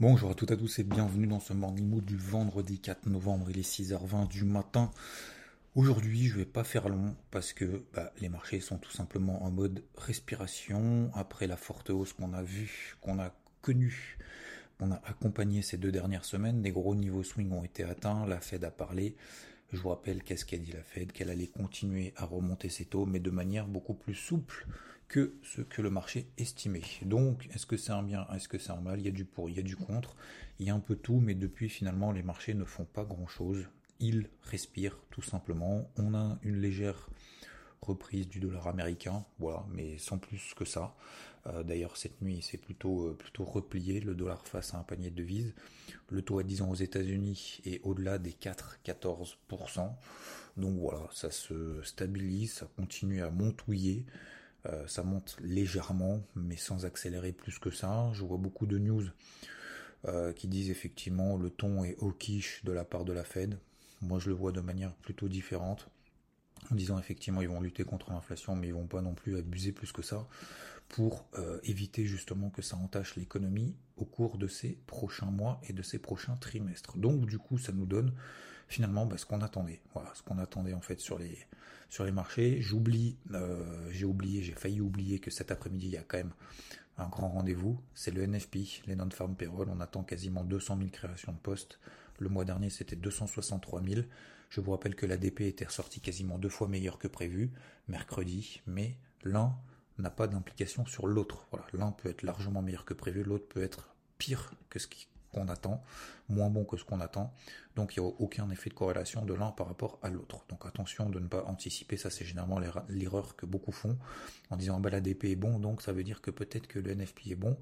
Bonjour à toutes et à tous et bienvenue dans ce Morning Mood du vendredi 4 novembre, il est 6h20 du matin. Aujourd'hui, je vais pas faire long parce que bah, les marchés sont tout simplement en mode respiration après la forte hausse qu'on a vue, qu'on a connue, qu'on a accompagné ces deux dernières semaines. Des gros niveaux swing ont été atteints, la Fed a parlé. Je vous rappelle qu'est-ce qu'a dit la Fed, qu'elle allait continuer à remonter ses taux, mais de manière beaucoup plus souple que ce que le marché estimait. Donc, est-ce que c'est un bien, est-ce que c'est un mal? Il y a du pour, il y a du contre, il y a un peu tout, mais depuis finalement les marchés ne font pas grand-chose. Ils respirent tout simplement. On a une légère reprise du dollar américain, voilà, mais sans plus que ça. Euh, d'ailleurs, cette nuit, c'est plutôt, euh, plutôt replié, le dollar face à un panier de devises. Le taux à 10 ans aux États-Unis est au-delà des 4-14%. Donc voilà, ça se stabilise, ça continue à montouiller. Euh, ça monte légèrement, mais sans accélérer plus que ça. Je vois beaucoup de news qui disent effectivement le ton est hawkish de la part de la Fed. Moi, je le vois de manière plutôt différente en disant effectivement ils vont lutter contre l'inflation, mais ils vont pas non plus abuser plus que ça pour euh, éviter justement que ça entache l'économie au cours de ces prochains mois et de ces prochains trimestres. Donc du coup, ça nous donne finalement bah, ce qu'on attendait. Voilà, ce qu'on attendait en fait sur les sur les marchés. J'oublie, euh, j'ai oublié, j'ai failli oublier que cet après-midi il y a quand même un grand rendez-vous. C'est le NFP, les non-farm payroll. On attend quasiment 200 000 créations de postes. Le mois dernier, c'était 263 000. Je vous rappelle que l'ADP était ressorti quasiment deux fois meilleur que prévu mercredi, mais l'un n'a pas d'implication sur l'autre. L'un peut être largement meilleur que prévu, l'autre peut être pire que ce qu'on attend, moins bon que ce qu'on attend. Donc il n'y a aucun effet de corrélation de l'un par rapport à l'autre. Donc attention de ne pas anticiper, ça c'est généralement l'erreur que beaucoup font en disant bah l'ADP est bon, donc ça veut dire que peut-être que le NFP est bon.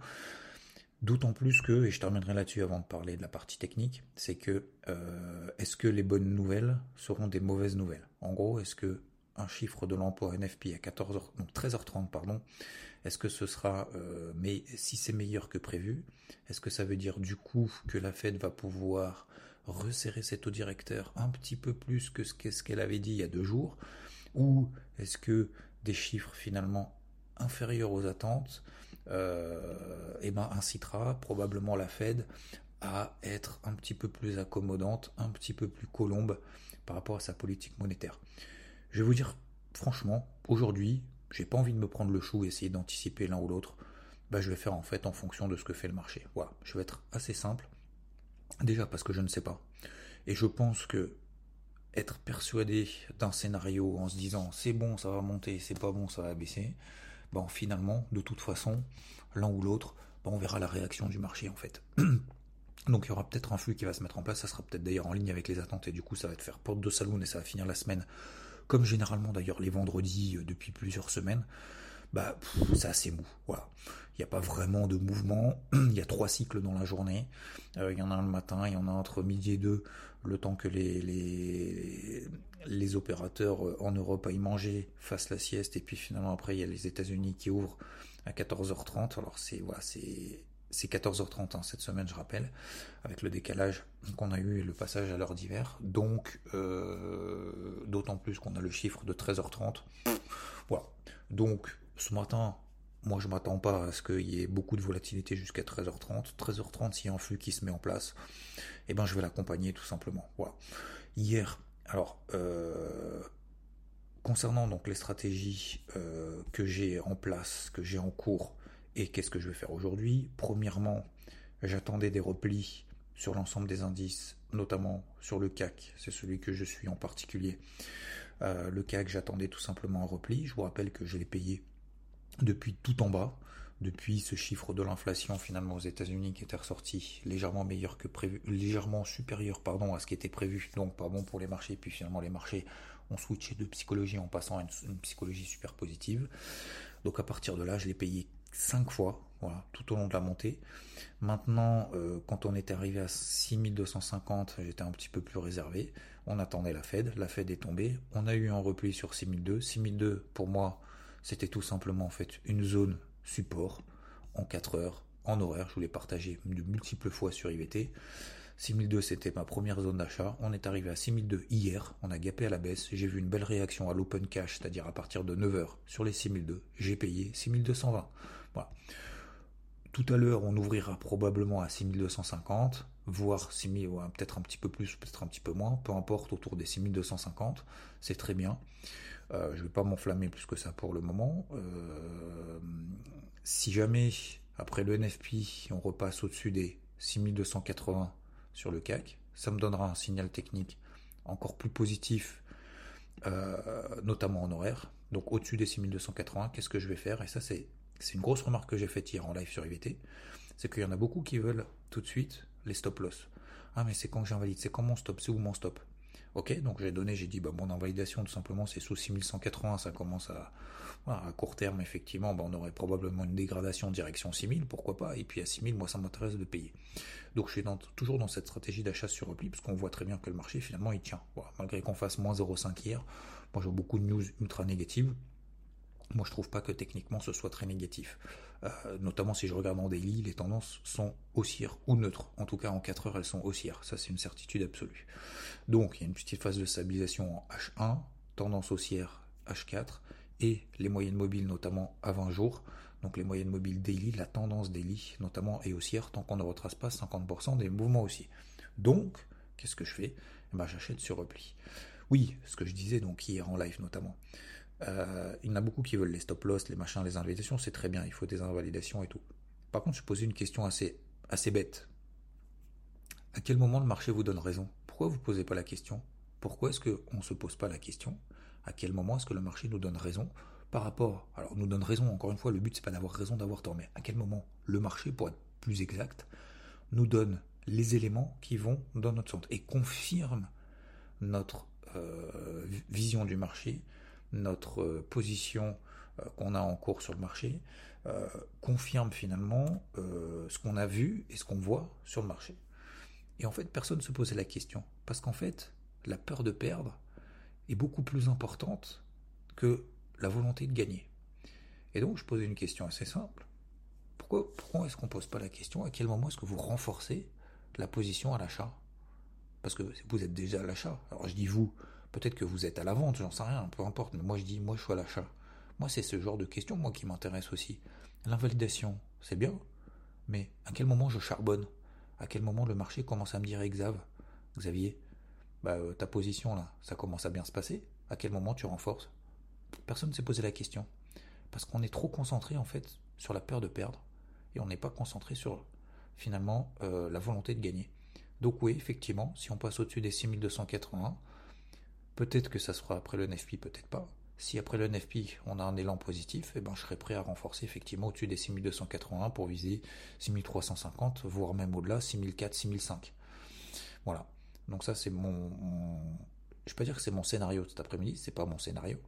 D'autant plus que, et je terminerai là-dessus avant de parler de la partie technique, c'est que euh, est-ce que les bonnes nouvelles seront des mauvaises nouvelles? En gros, est-ce que un chiffre de l'emploi NFP à 14h, 13h30, pardon, est-ce que ce sera, euh, mais si c'est meilleur que prévu, est-ce que ça veut dire du coup que la Fed va pouvoir resserrer ses taux directeur un petit peu plus que ce qu'elle avait dit il y a deux jours? Ou est-ce que des chiffres finalement inférieurs aux attentes euh, eh ben, incitera probablement la Fed à être un petit peu plus accommodante, un petit peu plus colombe par rapport à sa politique monétaire? Je vais vous dire, franchement, aujourd'hui, j'ai pas envie de me prendre le chou et essayer d'anticiper l'un ou l'autre. Bah, je vais faire en fait en fonction de ce que fait le marché. Voilà, je vais être assez simple. Déjà parce que je ne sais pas. Et je pense que être persuadé d'un scénario en se disant c'est bon, ça va monter, c'est pas bon, ça va baisser, bon, finalement, de toute façon, l'un ou l'autre, on verra la réaction du marché en fait. Donc il y aura peut-être un flux qui va se mettre en place, ça sera peut-être d'ailleurs en ligne avec les attentes et du coup ça va te faire porte de saloon et ça va finir la semaine, comme généralement d'ailleurs les vendredis euh, depuis plusieurs semaines. Bah c'est assez mou, voilà. Il n'y a pas vraiment de mouvement, il y a trois cycles dans la journée, euh, il y en a un le matin, il y en a entre midi et deux, le temps que les, les, les opérateurs euh, en Europe aillent manger, fassent la sieste, et puis finalement après il y a les États-Unis qui ouvrent à 14h30. Alors c'est voilà, c'est c'est 14h30 hein, cette semaine, je rappelle, avec le décalage qu'on a eu et le passage à l'heure d'hiver. Donc, euh, d'autant plus qu'on a le chiffre de 13h30. Voilà. Donc, ce matin, moi, je m'attends pas à ce qu'il y ait beaucoup de volatilité jusqu'à 13h30. 13h30, s'il y a un flux qui se met en place, eh ben, je vais l'accompagner tout simplement. Voilà. Hier, alors, euh, concernant donc les stratégies euh, que j'ai en place, que j'ai en cours, et qu'est-ce que je vais faire aujourd'hui? Premièrement, j'attendais des replis sur l'ensemble des indices, notamment sur le CAC, c'est celui que je suis en particulier. Euh, le CAC, j'attendais tout simplement un repli. Je vous rappelle que je l'ai payé depuis tout en bas, depuis ce chiffre de l'inflation finalement aux États-Unis qui était ressorti légèrement meilleur que prévu, légèrement supérieur pardon à ce qui était prévu, donc pas bon pour les marchés. Puis finalement les marchés ont switché de psychologie en passant à une, psychologie super positive. Donc à partir de là, je l'ai payé 5 fois, voilà, tout au long de la montée. Maintenant, euh, quand on est arrivé à 6250, j'étais un petit peu plus réservé. On attendait la Fed, la Fed est tombée. On a eu un repli sur 6002. 6002, pour moi, c'était tout simplement en fait une zone support en 4 heures, en horaire. Je voulais partager de multiples fois sur IVT. 6002, c'était ma première zone d'achat. On est arrivé à 6002 hier. On a gapé à la baisse. J'ai vu une belle réaction à l'open cash, c'est-à-dire à partir de 9h sur les 6002. J'ai payé 6220. Voilà. Tout à l'heure, on ouvrira probablement à 6250, voire 6000, peut-être un petit peu plus, peut-être un petit peu moins, peu importe, autour des 6250. C'est très bien. Euh, je ne vais pas m'enflammer plus que ça pour le moment. Euh, si jamais, après le NFP, on repasse au-dessus des 6280 sur le CAC, ça me donnera un signal technique encore plus positif, euh, notamment en horaire. Donc au-dessus des 6280, qu'est-ce que je vais faire? Et ça, c'est une grosse remarque que j'ai faite hier en live sur IVT. C'est qu'il y en a beaucoup qui veulent tout de suite les stop loss. Ah mais c'est quand j'invalide, c'est quand mon stop, c'est où mon stop? Ok, donc j'ai donné, j'ai dit, bah, mon invalidation, tout simplement, c'est sous 6180, ça commence à, court terme, effectivement, bah, on aurait probablement une dégradation direction 6000, pourquoi pas, et puis à 6000, moi, ça m'intéresse de payer. Donc je suis toujours dans cette stratégie d'achat sur repli, parce qu'on voit très bien que le marché, finalement, il tient. malgré qu'on fasse moins 0,5 hier, moi, j'ai beaucoup de news ultra négatives. Moi, je trouve pas que techniquement ce soit très négatif. Euh, notamment si je regarde en daily, les tendances sont haussières ou neutres. En tout cas, en 4 heures, elles sont haussières. Ça, c'est une certitude absolue. Donc, il y a une petite phase de stabilisation en H1, tendance haussière H4, et les moyennes mobiles, notamment à 20 jours. Donc, les moyennes mobiles daily, la tendance daily, notamment, est haussière tant qu'on ne retrace pas 50% des mouvements aussi. Donc, qu'est-ce que je fais? Eh ben, J'achète sur repli. Oui, ce que je disais donc hier en live notamment. Euh, il y en a beaucoup qui veulent les stop loss, les machins, les invalidations, c'est très bien, il faut des invalidations et tout. Par contre, je posais une question assez, assez bête. À quel moment le marché vous donne raison? Pourquoi vous ne posez pas la question? Pourquoi est-ce qu'on ne se pose pas la question? À quel moment est-ce que le marché nous donne raison? Par rapport Alors, nous donne raison, encore une fois, le but c'est pas d'avoir raison, d'avoir tort, mais à quel moment le marché, pour être plus exact, nous donne les éléments qui vont dans notre sens et confirme notre euh, vision du marché, notre euh, position euh, qu'on a en cours sur le marché euh, confirme finalement ce qu'on a vu et ce qu'on voit sur le marché. Et en fait, personne ne se posait la question. Parce qu'en fait, la peur de perdre est beaucoup plus importante que la volonté de gagner. Et donc, je posais une question assez simple. Pourquoi, pourquoi est-ce qu'on ne pose pas la question? À quel moment est-ce que vous renforcez la position à l'achat? Parce que vous êtes déjà à l'achat. Alors, je dis vous, Peut-être que vous êtes à la vente, j'en sais rien, peu importe. Mais moi, je dis, moi, je suis à l'achat. Moi, c'est ce genre de questions, moi, qui m'intéresse aussi. L'invalidation, c'est bien, mais à quel moment je charbonne? À quel moment le marché commence à me dire, Xav, Xavier, bah, euh, ta position là, ça commence à bien se passer À quel moment tu renforces? Personne ne s'est posé la question. Parce qu'on est trop concentré, en fait, sur la peur de perdre, et on n'est pas concentré sur, finalement, euh, la volonté de gagner. Donc oui, effectivement, si on passe au-dessus des 6281, Peut-être que ça sera après le NFP, peut-être pas. Si après le NFP, on a un élan positif, eh ben, je serai prêt à renforcer effectivement au-dessus des 6281 pour viser 6350, voire même au-delà, 6004, 6005. Voilà. Donc ça, c'est mon, Je peux pas dire que c'est mon scénario cet après-midi, c'est pas mon scénario,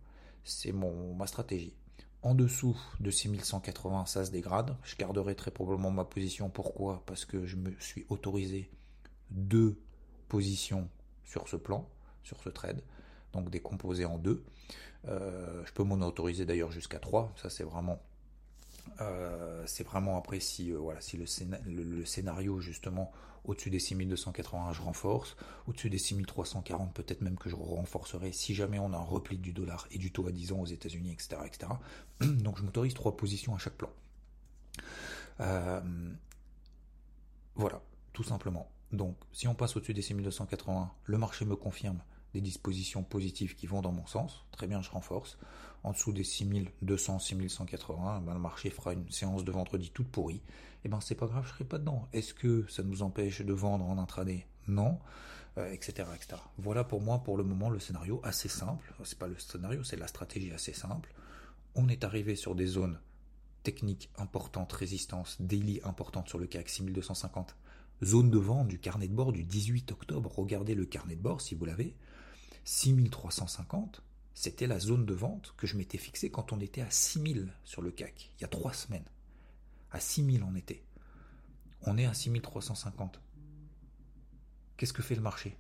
c'est mon ma stratégie. En dessous de 6180, ça se dégrade. Je garderai très probablement ma position. Pourquoi? Parce que je me suis autorisé deux positions sur ce plan, sur ce trade donc décomposé en deux. Euh, je peux m'en autoriser d'ailleurs jusqu'à trois. Ça c'est vraiment euh, c'est vraiment après si, euh, voilà, si le, scénario justement au-dessus des 6281 je renforce, au-dessus des 6340 peut-être même que je renforcerai si jamais on a un repli du dollar et du taux à 10 ans aux États-Unis, etc., etc. Donc je m'autorise trois positions à chaque plan. voilà, tout simplement. Donc si on passe au-dessus des 6281, le marché me confirme des dispositions positives qui vont dans mon sens, très bien, je renforce. En dessous des 6200, 6180, ben le marché fera une séance de vendredi toute pourrie. Et eh ben c'est pas grave, je serai pas dedans. Est-ce que ça nous empêche de vendre en intraday? Non, etc., euh, etc. Voilà pour moi pour le moment le scénario assez simple. C'est pas le scénario, c'est la stratégie assez simple. On est arrivé sur des zones techniques importantes, résistance, daily importante sur le CAC 6250, zone de vente du carnet de bord du 18 octobre. Regardez le carnet de bord si vous l'avez. 6350, c'était la zone de vente que je m'étais fixée quand on était à 6000 sur le CAC, il y a trois semaines. À 6000 on était. On est à 6350. Qu'est-ce que fait le marché?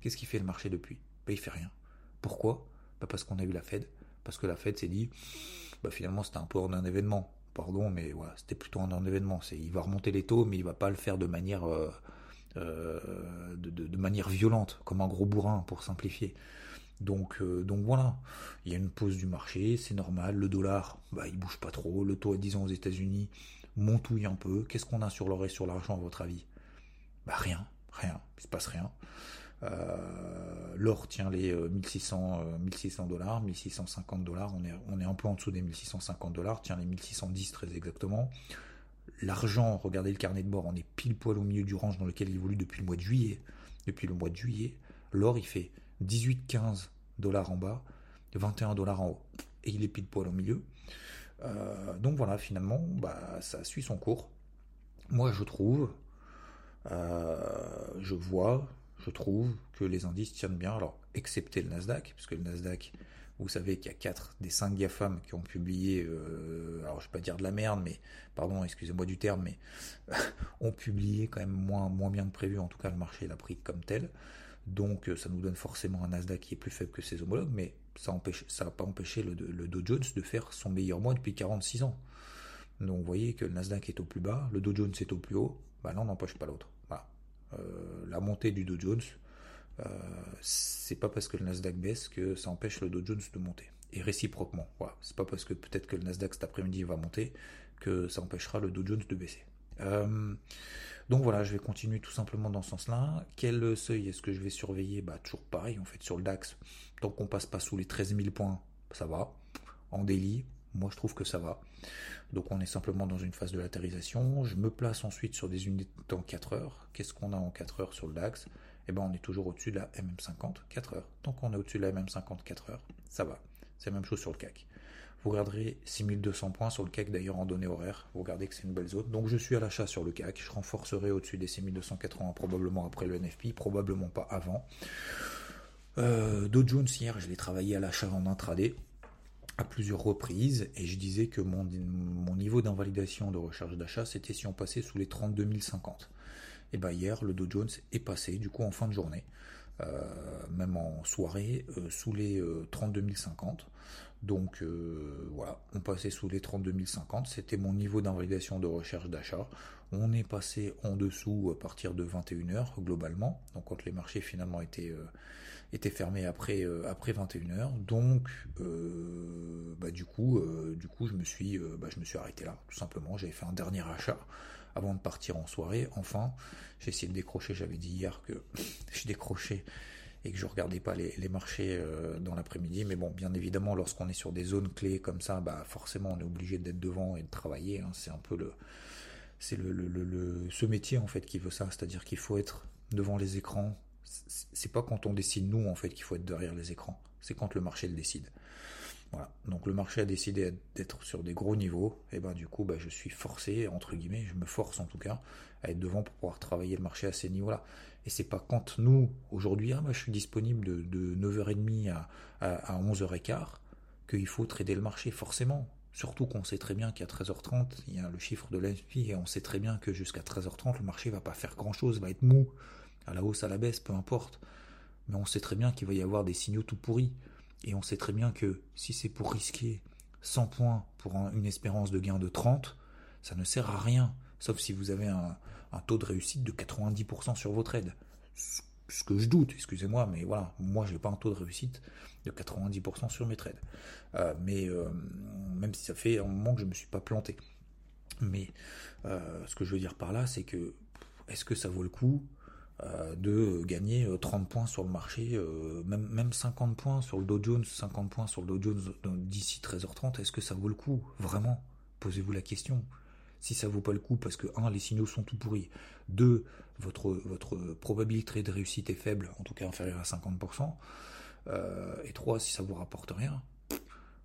Qu'est-ce qui fait le marché depuis? Ben, Il fait rien. Pourquoi? Ben, Parce qu'on a eu la Fed. Parce que la Fed s'est dit, ben, finalement c'était un peu un événement. Pardon, mais c'était plutôt un événement. C'est, il va remonter les taux, mais il va pas le faire de manière, euh, euh, de, manière violente, comme un gros bourrin, pour simplifier. Donc, euh, donc voilà, il y a une pause du marché, c'est normal. Le dollar, bah, il bouge pas trop. Le taux à 10 ans aux États-Unis montouille un peu. Qu'est-ce qu'on a sur l'or et sur l'argent, à votre avis? Bah rien, rien, il se passe rien. Euh, l'or tient les 1600 euh, 1600 dollars, 1650 dollars. On est on est un peu en dessous des 1650 dollars, tient les 1610 très exactement. L'argent, regardez le carnet de bord, on est pile poil au milieu du range dans lequel il évolue depuis le mois de juillet. Depuis le mois de juillet, l'or il fait 18-15 dollars en bas, 21 dollars en haut, et il est pile poil au milieu. Euh, donc voilà, finalement, bah, ça suit son cours. Moi, je trouve, je vois, je trouve que les indices tiennent bien, alors excepté le Nasdaq, puisque le Nasdaq, vous savez qu'il y a 4 des 5 GAFAM qui ont publié, euh, alors je vais pas dire de la merde, mais pardon, excusez-moi du terme, mais ont publié quand même moins, bien que prévu, en tout cas le marché l'a pris comme tel. Donc ça nous donne forcément un Nasdaq qui est plus faible que ses homologues, mais ça empêche, ça n'a pas empêché le, le, Dow Jones de faire son meilleur mois depuis 46 ans. Donc vous voyez que le Nasdaq est au plus bas, le Dow Jones est au plus haut, bah l'un n'empêche pas l'autre. Euh, la montée du Dow Jones, euh, c'est pas parce que le Nasdaq baisse que ça empêche le Dow Jones de monter. Et réciproquement. C'est pas parce que peut-être que le Nasdaq cet après-midi va monter que ça empêchera le Dow Jones de baisser. Euh, donc voilà, je vais continuer tout simplement dans ce sens-là. Quel seuil est-ce que je vais surveiller? Bah toujours pareil, en fait, sur le DAX, tant qu'on passe pas sous les 13 000 points, ça va. En délit, moi je trouve que ça va. Donc on est simplement dans une phase de latérisation. Je me place ensuite sur des unités en 4 heures. Qu'est-ce qu'on a en 4 heures sur le DAX? Eh bien on est toujours au-dessus de la MM50 4 heures. Tant qu'on est au-dessus de la MM50 4 heures, ça va. C'est la même chose sur le CAC. Vous regarderez 6200 points sur le CAC d'ailleurs en données horaires. Vous regardez que c'est une belle zone. Donc je suis à l'achat sur le CAC. Je renforcerai au-dessus des 6280 probablement après le NFP, probablement pas avant. Euh, Dow Jones hier, je l'ai travaillé à l'achat en intraday à plusieurs reprises et je disais que mon, mon niveau d'invalidation de recherche d'achat c'était si on passait sous les 32 050. Et bien hier le Dow Jones est passé du coup en fin de journée, euh, même en soirée, euh, sous les 32 euh, 050. Donc voilà, on passait sous les 32 050, c'était mon niveau d'invalidation de recherche d'achat. On est passé en dessous à partir de 21h globalement, donc quand les marchés finalement étaient était fermé après euh, après 21h donc bah, du coup du coup je me suis bah, je me suis arrêté là tout simplement. J'avais fait un dernier achat avant de partir en soirée enfin. J'ai essayé de décrocher j'avais dit hier que je décrochais et que je regardais pas les, marchés dans l'après-midi. Mais bon bien évidemment lorsqu'on est sur des zones clés comme ça bah forcément on est obligé d'être devant et de travailler hein. c'est un peu le c'est le, le, ce métier en fait qui veut ça. C'est-à-dire qu'il faut être devant les écrans. C'est pas quand on décide nous en fait qu'il faut être derrière les écrans, c'est quand le marché le décide. Donc le marché a décidé d'être sur des gros niveaux, et ben du coup bah, je suis forcé, entre guillemets, je me force en tout cas, à être devant pour pouvoir travailler le marché à ces niveaux-là. Et c'est pas quand nous, aujourd'hui, ah, je suis disponible de, 9h30 à, à, 11h15 qu'il faut trader le marché, forcément. Surtout qu'on sait très bien qu'à 13h30, il y a le chiffre de l'AFP et on sait très bien que jusqu'à 13h30, le marché va pas faire grand chose, va être mou à la hausse, à la baisse, peu importe. Mais on sait très bien qu'il va y avoir des signaux tout pourris. Et on sait très bien que si c'est pour risquer 100 points pour une espérance de gain de 30, ça ne sert à rien. Sauf si vous avez un, taux de réussite de 90% sur vos trades. Ce que je doute, excusez-moi, mais voilà, moi j'ai pas un taux de réussite de 90% sur mes trades. Euh, mais euh, même si ça fait un moment que je ne me suis pas planté. Mais euh, ce que je veux dire par là, c'est que est-ce que ça vaut le coup de gagner 30 euh, points sur le marché, euh, même, même 50 points sur le Dow Jones, 50 points sur le Dow Jones d'ici 13h30, est-ce que ça vaut le coup Vraiment? Posez-vous la question. Si ça vaut pas le coup parce que, un, les signaux sont tout pourris, deux, votre, votre probabilité de réussite est faible, en tout cas inférieure à 50%, et trois, si ça vous rapporte rien,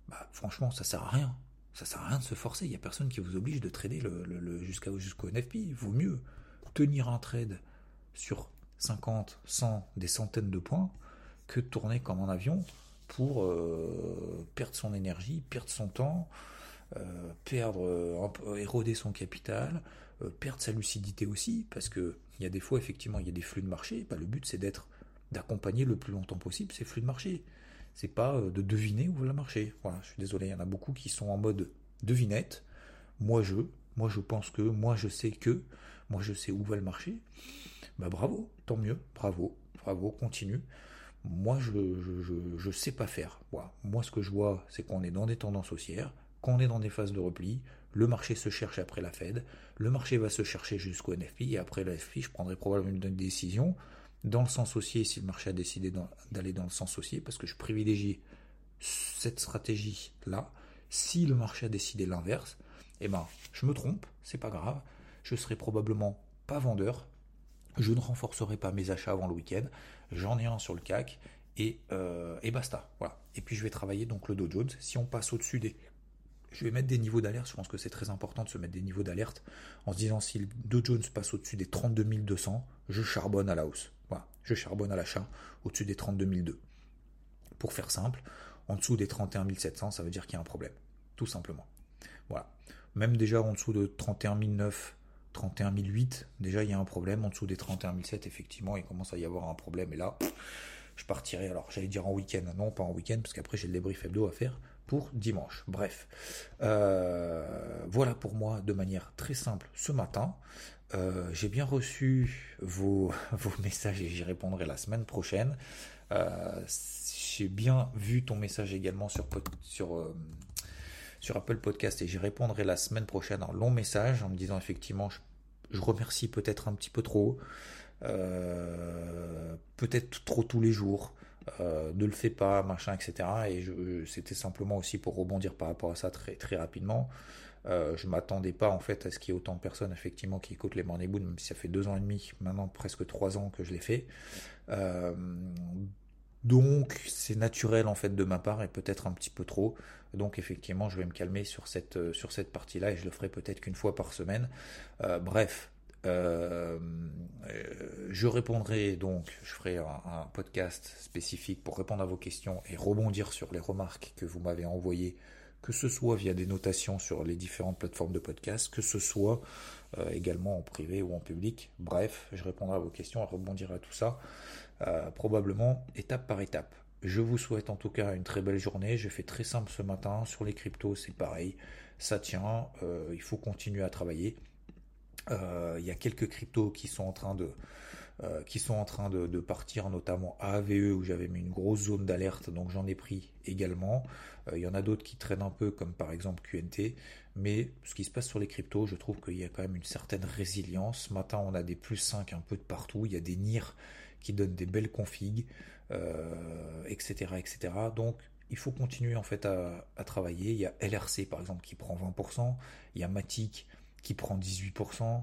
bah, franchement, ça sert à rien. Ça sert à rien de se forcer. Il n'y a personne qui vous oblige de trader jusqu'au NFP. Vaut mieux tenir un trade sur 50, 100, des centaines de points que de tourner comme un avion pour euh, perdre son énergie, perdre son temps perdre, éroder son capital, perdre sa lucidité aussi, parce que il y a des fois effectivement il y a des flux de marché. Bah, le but c'est d'être d'accompagner le plus longtemps possible ces flux de marché. C'est pas de deviner où va le marché. Voilà, je suis désolé, il y en a beaucoup qui sont en mode devinette. Moi je, moi je pense que, moi je sais que, moi je sais où va le marché. Bah bravo, tant mieux, bravo, bravo, continue. Moi je je, sais pas faire. Moi ce que je vois, c'est qu'on est dans des tendances haussières, qu'on est dans des phases de repli, le marché se cherche après la Fed, le marché va se chercher jusqu'au NFP, et après la FP, je prendrai probablement une décision dans le sens haussier si le marché a décidé d'aller dans le sens haussier, parce que je privilégie cette stratégie-là. Si le marché a décidé l'inverse, eh ben, je me trompe, c'est pas grave, je serai probablement pas vendeur, je ne renforcerai pas mes achats avant le week-end, j'en ai un sur le CAC, et, euh, et basta. Voilà. Et puis je vais travailler donc le Dow Jones. Si on passe au-dessus des je vais mettre des niveaux d'alerte. Je pense que c'est très important de se mettre des niveaux d'alerte en se disant si le Dow Jones passe au-dessus des 32 200, je charbonne à la hausse. Voilà, je charbonne à l'achat au-dessus des 32 200. Pour faire simple, en dessous des 31 700, ça veut dire qu'il y a un problème. Tout simplement. Voilà. Même déjà en dessous de 31 900, 31 008, déjà il y a un problème. En dessous des 31 700, effectivement, il commence à y avoir un problème. Et là, je partirai, alors j'allais dire en week-end, non pas en week-end, parce qu'après j'ai le débrief hebdo à faire pour dimanche. Bref, euh, voilà pour moi de manière très simple ce matin. Euh, j'ai bien reçu vos, messages et j'y répondrai la semaine prochaine. Euh, j'ai bien vu ton message également sur, sur Apple Podcast et j'y répondrai la semaine prochaine en long message en me disant effectivement je, je remercie peut-être un petit peu trop, peut-être trop tous les jours. Euh, ne le fais pas, machin, etc. Et c'était simplement aussi pour rebondir par rapport à ça très, très rapidement. Euh, je m'attendais pas en fait à ce qu'il y ait autant de personnes effectivement qui écoutent les Morning même si ça fait deux ans et demi, maintenant presque trois ans que je l'ai fait. Euh, donc c'est naturel en fait de ma part et peut-être un petit peu trop. Donc effectivement je vais me calmer sur cette, cette partie-là et je le ferai peut-être qu'une fois par semaine. bref, euh, je répondrai donc, je ferai un, podcast spécifique pour répondre à vos questions et rebondir sur les remarques que vous m'avez envoyées, que ce soit via des notations sur les différentes plateformes de podcast, que ce soit euh, également en privé ou en public. Bref, je répondrai à vos questions et rebondirai à tout ça, euh, probablement étape par étape. Je vous souhaite en tout cas une très belle journée. Je fais très simple ce matin. Sur les cryptos, c'est pareil. Ça tient. il faut continuer à travailler. Euh, il y a quelques cryptos qui sont en train de euh, partir, notamment AVE où j'avais mis une grosse zone d'alerte, donc j'en ai pris également. Euh, il y en a d'autres qui traînent un peu, comme par exemple QNT. Mais ce qui se passe sur les cryptos, je trouve qu'il y a quand même une certaine résilience. Ce matin, on a des plus 5 un peu de partout. Il y a des NIR qui donnent des belles configs, etc., etc. Donc, il faut continuer en fait à, à, travailler. Il y a LRC par exemple qui prend 20%. Il y a Matic qui prend 18%.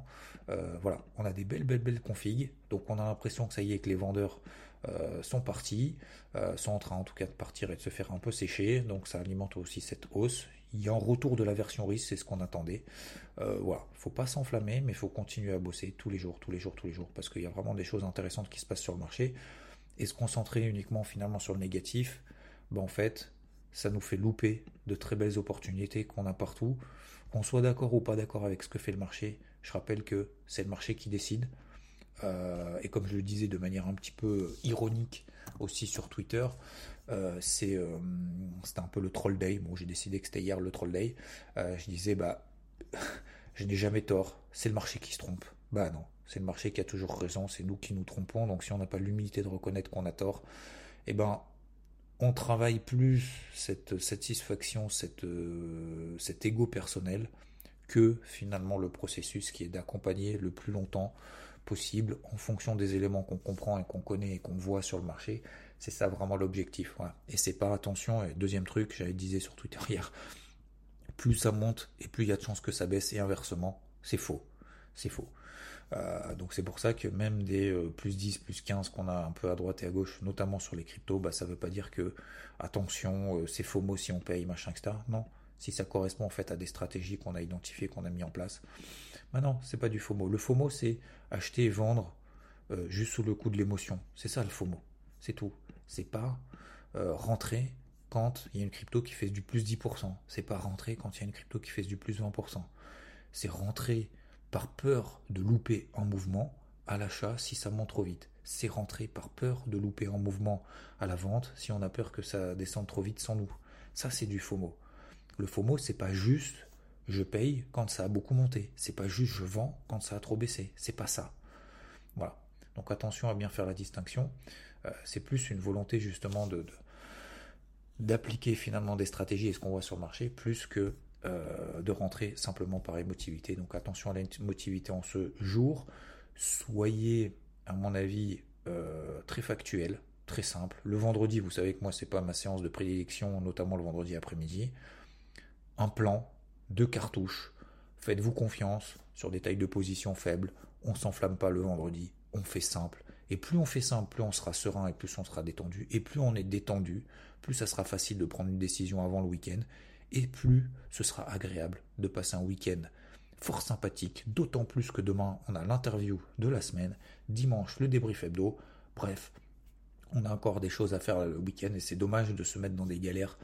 Euh, voilà, on a des belles, belles, belles configs. Donc on a l'impression que ça y est, que les vendeurs euh, sont partis, euh, sont en train en tout cas de partir et de se faire un peu sécher. Donc ça alimente aussi cette hausse. Il y a un retour de la version risque, c'est ce qu'on attendait. voilà, faut pas s'enflammer, mais faut continuer à bosser tous les jours, tous les jours, tous les jours, parce qu'il y a vraiment des choses intéressantes qui se passent sur le marché. Et se concentrer uniquement finalement sur le négatif, ben en fait, ça nous fait louper de très belles opportunités qu'on a partout. Qu'on soit d'accord ou pas d'accord avec ce que fait le marché, je rappelle que c'est le marché qui décide. Euh, et comme je le disais de manière un petit peu ironique aussi sur Twitter, euh, c'est euh, c'était un peu le troll day. Bon, j'ai décidé que c'était hier le troll day. je disais bah je n'ai jamais tort, c'est le marché qui se trompe. Bah non, c'est le marché qui a toujours raison, c'est nous qui nous trompons. Donc si on n'a pas l'humilité de reconnaître qu'on a tort, eh ben on travaille plus cette satisfaction, cette, euh, cet ego personnel que finalement le processus qui est d'accompagner le plus longtemps possible en fonction des éléments qu'on comprend et qu'on connaît et qu'on voit sur le marché. C'est ça vraiment l'objectif. Et c'est pas attention. Et deuxième truc, j'avais disais sur Twitter hier, plus ça monte et plus il y a de chances que ça baisse et inversement, c'est faux. C'est faux. Euh, donc c'est pour ça que même des euh, plus 10, plus 15 qu'on a un peu à droite et à gauche, notamment sur les cryptos, bah, ça veut pas dire que attention, euh, c'est FOMO si on paye, machin, etc. Non, si ça correspond en fait à des stratégies qu'on a identifiées, qu'on a mis en place. Bah non, c'est pas du FOMO. Le FOMO, c'est acheter et vendre juste sous le coup de l'émotion. C'est ça le FOMO. C'est tout. C'est pas rentrer quand il y a une crypto qui fait du plus 10%. C'est pas rentrer quand il y a une crypto qui fait du plus 20%. C'est rentrer par peur de louper un mouvement à l'achat si ça monte trop vite. C'est rentrer par peur de louper un mouvement à la vente si on a peur que ça descende trop vite sans nous. Ça, c'est du FOMO. Le FOMO, c'est pas juste je paye quand ça a beaucoup monté. C'est pas juste je vends quand ça a trop baissé. C'est pas ça. Voilà. Donc attention à bien faire la distinction. Euh, c'est plus une volonté justement de, d'appliquer finalement des stratégies et ce qu'on voit sur le marché, plus que euh, de rentrer simplement par émotivité. Donc attention à l'émotivité en ce jour. Soyez, à mon avis, euh, très factuel, très simple. Le vendredi, vous savez que moi, c'est pas ma séance de prédilection, notamment le vendredi après-midi. Un plan, deux cartouches. Faites-vous confiance sur des tailles de position faibles. On s'enflamme pas le vendredi. On fait simple. Et plus on fait simple, plus on sera serein et plus on sera détendu. Et plus on est détendu, plus ça sera facile de prendre une décision avant le week-end. Et plus ce sera agréable de passer un week-end fort sympathique. D'autant plus que demain, on a l'interview de la semaine. Dimanche, le débrief hebdo. Bref, on a encore des choses à faire le week-end et c'est dommage de se mettre dans des galères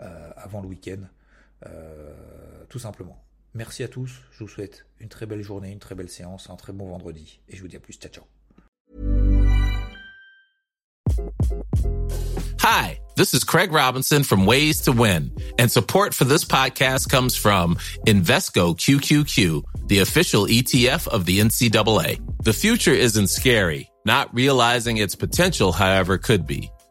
euh, avant le week-end. Euh, tout simplement. Merci à tous, je vous souhaite une très belle journée, une très belle séance, un très bon vendredi et je vous dis à plus, ciao ciao. Hi, this is Craig Robinson from Ways to Win and support for this podcast comes from Invesco QQQ, the official ETF of the NCAA. The future isn't scary, not realizing its potential however could be.